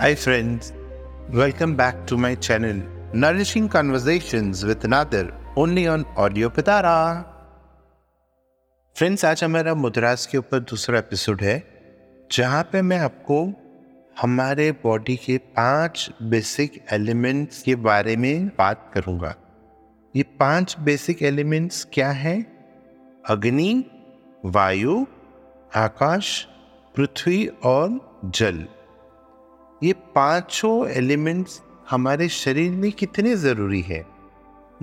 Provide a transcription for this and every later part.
Hi, friends. Welcome back to my channel, Nourishing Conversations with Nadir, only on Audio Pitara. Friends आज हमारा मुद्रास के ऊपर दूसरा episode है जहाँ पे मैं आपको हमारे बॉडी के पाँच बेसिक एलिमेंट्स के बारे में बात करूँगा ये पाँच बेसिक एलिमेंट्स क्या हैं अग्नि वायु आकाश पृथ्वी और जल ये पाँचों एलिमेंट्स हमारे शरीर में कितने ज़रूरी है?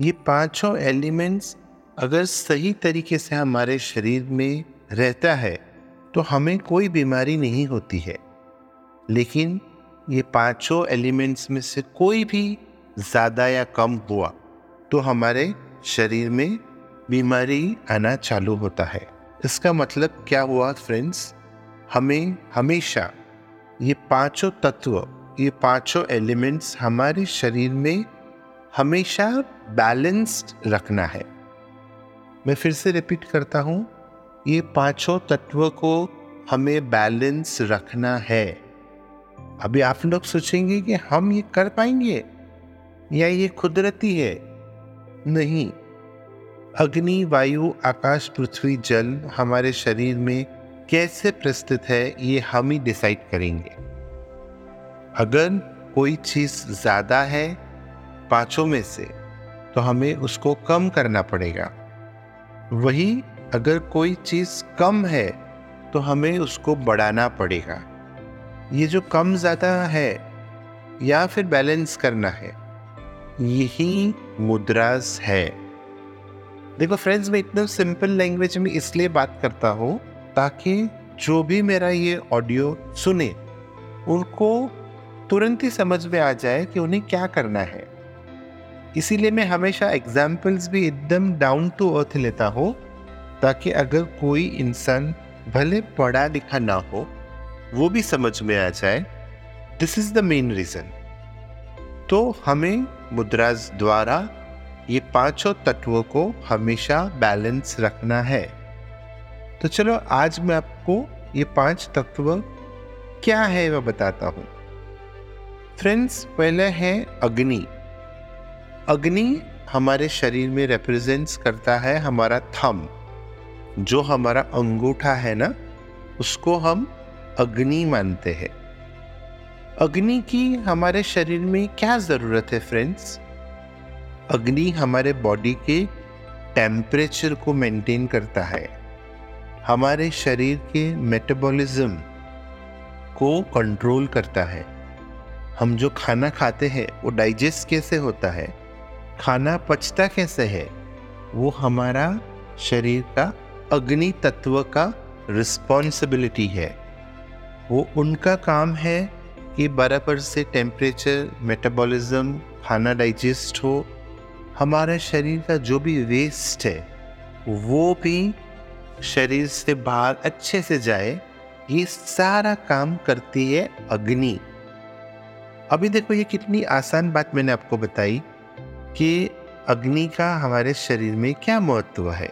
ये पाँचों एलिमेंट्स अगर सही तरीके से हमारे शरीर में रहता है तो हमें कोई बीमारी नहीं होती है। लेकिन ये पाँचों एलिमेंट्स में से कोई भी ज़्यादा या कम हुआ तो हमारे शरीर में बीमारी आना चालू होता है। इसका मतलब क्या हुआ फ्रेंड्स हमें हमेशा ये पाँचों तत्व, ये पाँचों एलिमेंट्स हमारे शरीर में हमेशा बैलेंस्ड रखना है। मैं फिर से रिपीट करता हूँ, ये पाँचों तत्व को हमें बैलेंस रखना है। अभी आप लोग सोचेंगे कि हम ये कर पाएँगे या ये कुदरती है? नहीं। अग्नि, वायु, आकाश, पृथ्वी, जल हमारे शरीर में कैसे प्रस्तुत है, ये हम ही डिसाइड करेंगे। अगर कोई चीज़ ज़्यादा है पाँचों में से तो हमें उसको कम करना पड़ेगा। वही अगर कोई चीज़ कम है तो हमें उसको बढ़ाना पड़ेगा। ये जो कम ज़्यादा है, या फिर बैलेंस करना है, यही मुद्रास है। देखो फ्रेंड्स मैं इतना सिंपल लैंग्वेज में इसलिए बात करता हूँ ताकि जो भी मेरा ये ऑडियो सुने, उनको तुरंत ही समझ में आ जाए कि उन्हें क्या करना है। इसीलिए मैं हमेशा एग्जाम्पल्स भी एकदम डाउन टू अर्थ लेता हूँ, ताकि अगर कोई इंसान भले पढ़ा लिखा ना हो, वो भी समझ में आ जाए। This is the main reason तो हमें मुद्राज द्वारा ये पाँचों तत्वों को हमेशा बैलेंस रखना है। तो चलो आज मैं आपको ये पाँच तत्व क्या है वह बताता हूँ। फ्रेंड्स पहले है अग्नि। अग्नि हमारे शरीर में रिप्रेजेंट्स करता है हमारा थम। जो हमारा अंगूठा है ना, उसको हम अग्नि मानते हैं। अग्नि की हमारे शरीर में क्या ज़रूरत है फ्रेंड्स अग्नि हमारे बॉडी के टेम्परेचर को मेंटेन करता है। हमारे शरीर के मेटाबॉलिज्म को कंट्रोल करता है। हम जो खाना खाते हैं, वो डाइजेस्ट कैसे होता है? खाना पचता कैसे है? वो हमारा शरीर का अग्नि तत्व का रिस्पॉन्सिबिलिटी है। वो उनका काम है कि बराबर से टेम्परेचर मेटाबॉलिज्म खाना डाइजेस्ट हो। हमारे शरीर का जो भी वेस्ट है, वो भी शरीर से बाहर अच्छे से जाए, ये सारा काम करती है अग्नि। अभी देखो ये कितनी आसान बात मैंने आपको बताई कि अग्नि का हमारे शरीर में क्या महत्व है।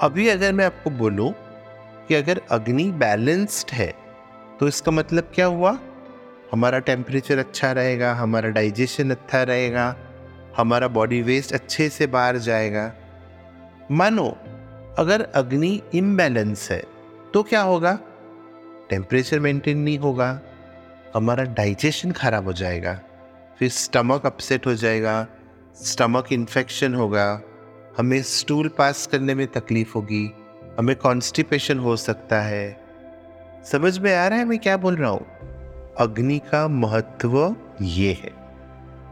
अभी अगर मैं आपको बोलूँ कि अगर अग्नि बैलेंस्ड है तो इसका मतलब क्या हुआ? हमारा टेम्परेचर अच्छा रहेगा, हमारा डाइजेशन अच्छा रहेगा, हमारा बॉडी वेस्ट अच्छे से बाहर जाएगा। मानो अगर अग्नि इम्बैलेंस है तो क्या होगा? टेम्परेचर मेंटेन नहीं होगा, हमारा डाइजेशन खराब हो जाएगा, फिर स्टमक अपसेट हो जाएगा स्टमक इन्फेक्शन होगा, हमें स्टूल पास करने में तकलीफ़ होगी, हमें कॉन्स्टिपेशन हो सकता है। समझ में आ रहा है मैं क्या बोल रहा हूँ? अग्नि का महत्व ये है।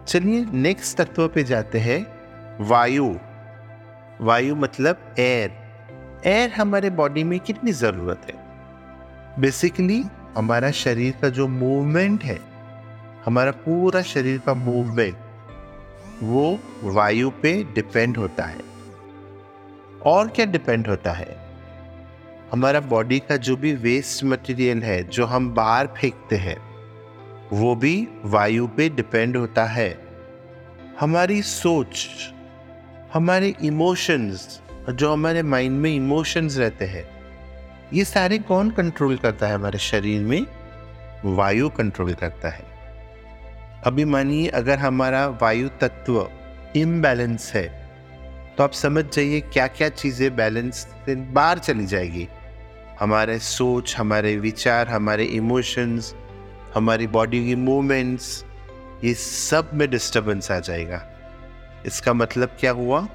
चलिए नेक्स्ट तत्व पे जाते हैं, वायु। वायु मतलब एयर एयर हमारे बॉडी में कितनी ज़रूरत है? बेसिकली हमारा शरीर का जो मूवमेंट है, हमारा पूरा शरीर का मूवमेंट वो वायु पे डिपेंड होता है। और क्या डिपेंड होता है? हमारा बॉडी का जो भी वेस्ट मटेरियल है, जो हम बाहर फेंकते हैं, वो भी वायु पे डिपेंड होता है। हमारी सोच, हमारे इमोशंस जो हमारे माइंड में इमोशंस रहते हैं। ये सारे कौन कंट्रोल करता है? हमारे शरीर में वायु कंट्रोल करता है। अभी मानिए, अगर हमारा वायु तत्व इम्बैलेंस है तो आप समझ जाइए क्या क्या चीज़ें बैलेंस से बाहर चली जाएगी। हमारे सोच, हमारे विचार, हमारे इमोशंस हमारी बॉडी की मूवमेंट्स ये सब में डिस्टरबेंस आ जाएगा। इसका मतलब क्या हुआ?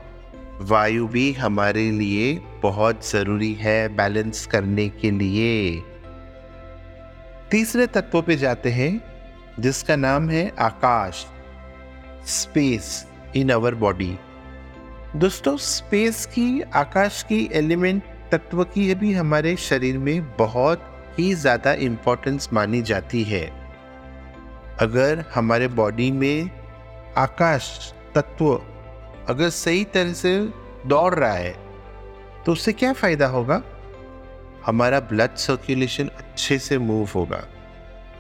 वायु भी हमारे लिए बहुत ज़रूरी है बैलेंस करने के लिए। तीसरे तत्व पे जाते हैं, जिसका नाम है आकाश स्पेस इन अवर बॉडी दोस्तों स्पेस की, आकाश की एलिमेंट तत्व की भी हमारे शरीर में बहुत ही ज़्यादा इम्पोर्टेंस मानी जाती है। अगर हमारे बॉडी में आकाश तत्व अगर सही तरह से दौड़ रहा है तो उससे क्या फ़ायदा होगा? हमारा ब्लड सर्कुलेशन अच्छे से मूव होगा।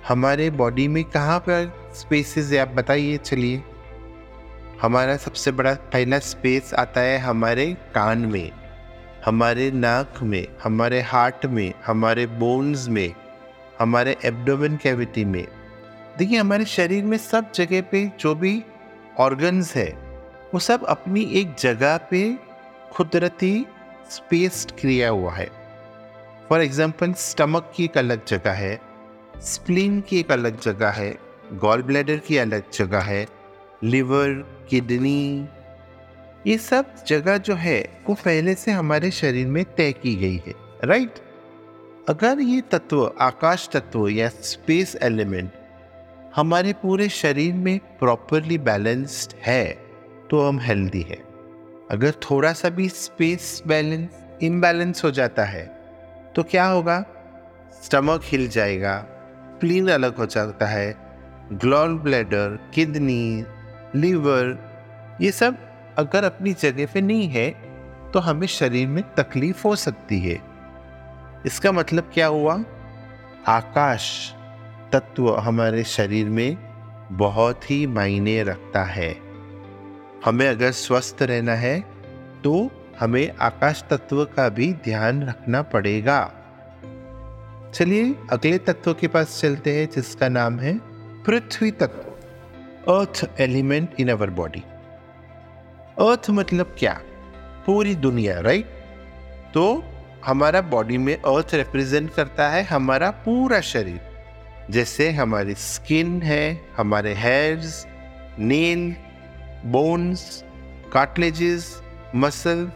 हमारे बॉडी में कहाँ पर स्पेसेस है, आप बताइए, चलिए। हमारा सबसे बड़ा, पहला स्पेस आता है हमारे कान में, हमारे नाक में, हमारे हार्ट में, हमारे बोन्स में, हमारे एब्डोमेन कैविटी में। देखिए, हमारे शरीर में सब जगह पे जो भी ऑर्गन्स है वो सब अपनी एक जगह पे कुदरती स्पेस किया हुआ है। फॉर एग्ज़ाम्पल स्टमक की एक अलग जगह है स्प्लीन की एक अलग जगह है गॉल ब्लैडर की अलग जगह है लिवर किडनी ये सब जगह जो है, वो पहले से हमारे शरीर में तय की गई है राइट अगर ये तत्व, आकाश तत्व या स्पेस एलिमेंट हमारे पूरे शरीर में प्रॉपरली बैलेंस्ड है तो हम हेल्दी है। अगर थोड़ा सा भी स्पेस बैलेंस इम्बैलेंस हो जाता है तो क्या होगा? स्टमक हिल जाएगा प्लीन अलग हो जाता है ग्लॉल ब्लैडर किडनी लीवर ये सब अगर अपनी जगह पे नहीं है तो हमें शरीर में तकलीफ़ हो सकती है। इसका मतलब क्या हुआ? आकाश तत्व हमारे शरीर में बहुत ही मायने रखता है। हमें अगर स्वस्थ रहना है तो हमें आकाश तत्व का भी ध्यान रखना पड़ेगा। चलिए, अगले तत्व के पास चलते हैं, जिसका नाम है पृथ्वी तत्व earth element in our body earth मतलब क्या? पूरी दुनिया राइट तो हमारा बॉडी में अर्थ रिप्रेजेंट करता है हमारा पूरा शरीर, जैसे हमारी स्किन है, हमारे hairs nail bones cartilages muscle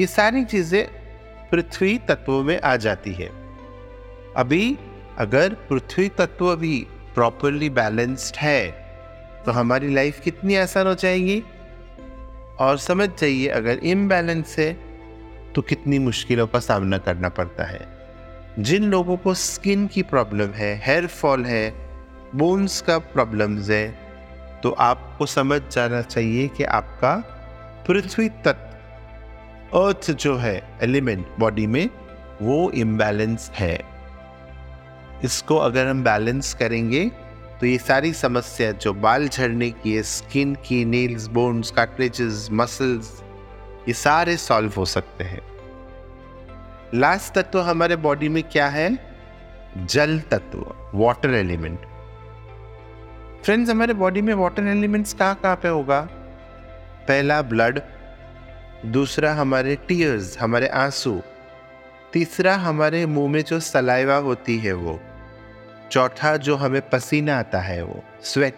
ये सारी चीज़ें पृथ्वी तत्व में आ जाती है। अभी अगर पृथ्वी तत्व भी प्रॉपरली बैलेंस्ड है तो हमारी लाइफ कितनी आसान हो जाएगी? और समझ जाइए, अगर इम्बैलेंस है तो कितनी मुश्किलों का सामना करना पड़ता है। जिन लोगों को स्किन की प्रॉब्लम है हेयर फॉल है बोन्स का प्रॉब्लम्स है तो आपको समझ जाना चाहिए कि आपका पृथ्वी तत्व अर्थ जो है एलिमेंट बॉडी में, वो इम्बैलेंस है। इसको अगर हम बैलेंस करेंगे तो ये सारी समस्या जो बाल झड़ने की है स्किन की नील्स बोन्स कार्ट्रेजेस मसल्स ये सारे सॉल्व हो सकते हैं। लास्ट तत्व हमारे बॉडी में क्या है? जल तत्व वाटर एलिमेंट फ्रेंड्स हमारे बॉडी में वाटर एलिमेंट्स कहाँ कहाँ पे होगा? पहला ब्लड दूसरा हमारे टीयर्स हमारे आँसू, तीसरा हमारे मुँह में जो सलाइवा होती है वो, चौथा जो हमें पसीना आता है वो स्वेट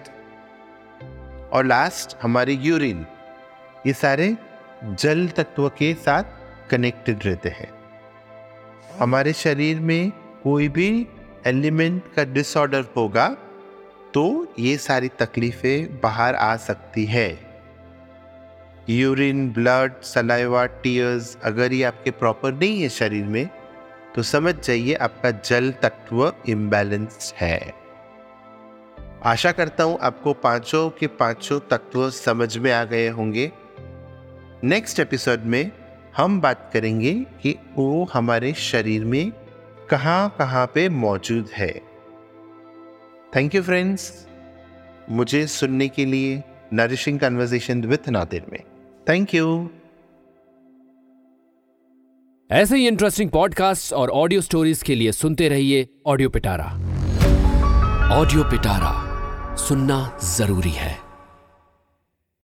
और लास्ट हमारे यूरिन ये सारे जल तत्व के साथ कनेक्टेड रहते हैं। हमारे शरीर में कोई भी एलिमेंट का डिसऑर्डर होगा तो ये सारी तकलीफ़ें बाहर आ सकती है। यूरिन, ब्लड, सलाइवा, टीयर्स, अगर ये आपके प्रॉपर नहीं है शरीर में तो समझ जाइए आपका जल तत्व इम्बैलेंस है। आशा करता हूँ आपको पाँचों के पाँचों तत्व समझ में आ गए होंगे। नेक्स्ट एपिसोड में हम बात करेंगे कि वो हमारे शरीर में कहाँ कहाँ पे मौजूद है। थैंक यू फ्रेंड्स मुझे सुनने के लिए नरिशिंग कन्वर्जेशन विथ नादिर में. थैंक यू ऐसे ही इंटरेस्टिंग पॉडकास्ट और ऑडियो स्टोरीज के लिए सुनते रहिए ऑडियो पिटारा ऑडियो पिटारा सुनना ज़रूरी है।